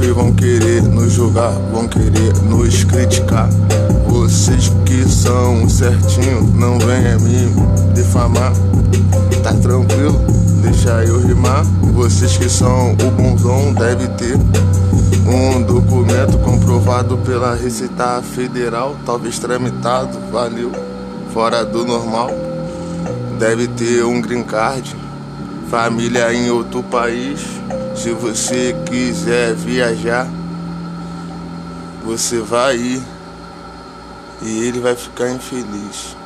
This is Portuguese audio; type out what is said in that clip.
sempre vão querer nos julgar, vão querer nos criticar. Vocês que são certinho, não venham me difamar. Tá tranquilo? Deixa eu rimar. Vocês que são o bonzão, deve ter um documento comprovado pela Receita Federal, talvez tramitado, valeu, fora do normal. Deve ter um green card, família em outro país. Se você quiser viajar, você vai ir e ele vai ficar infeliz.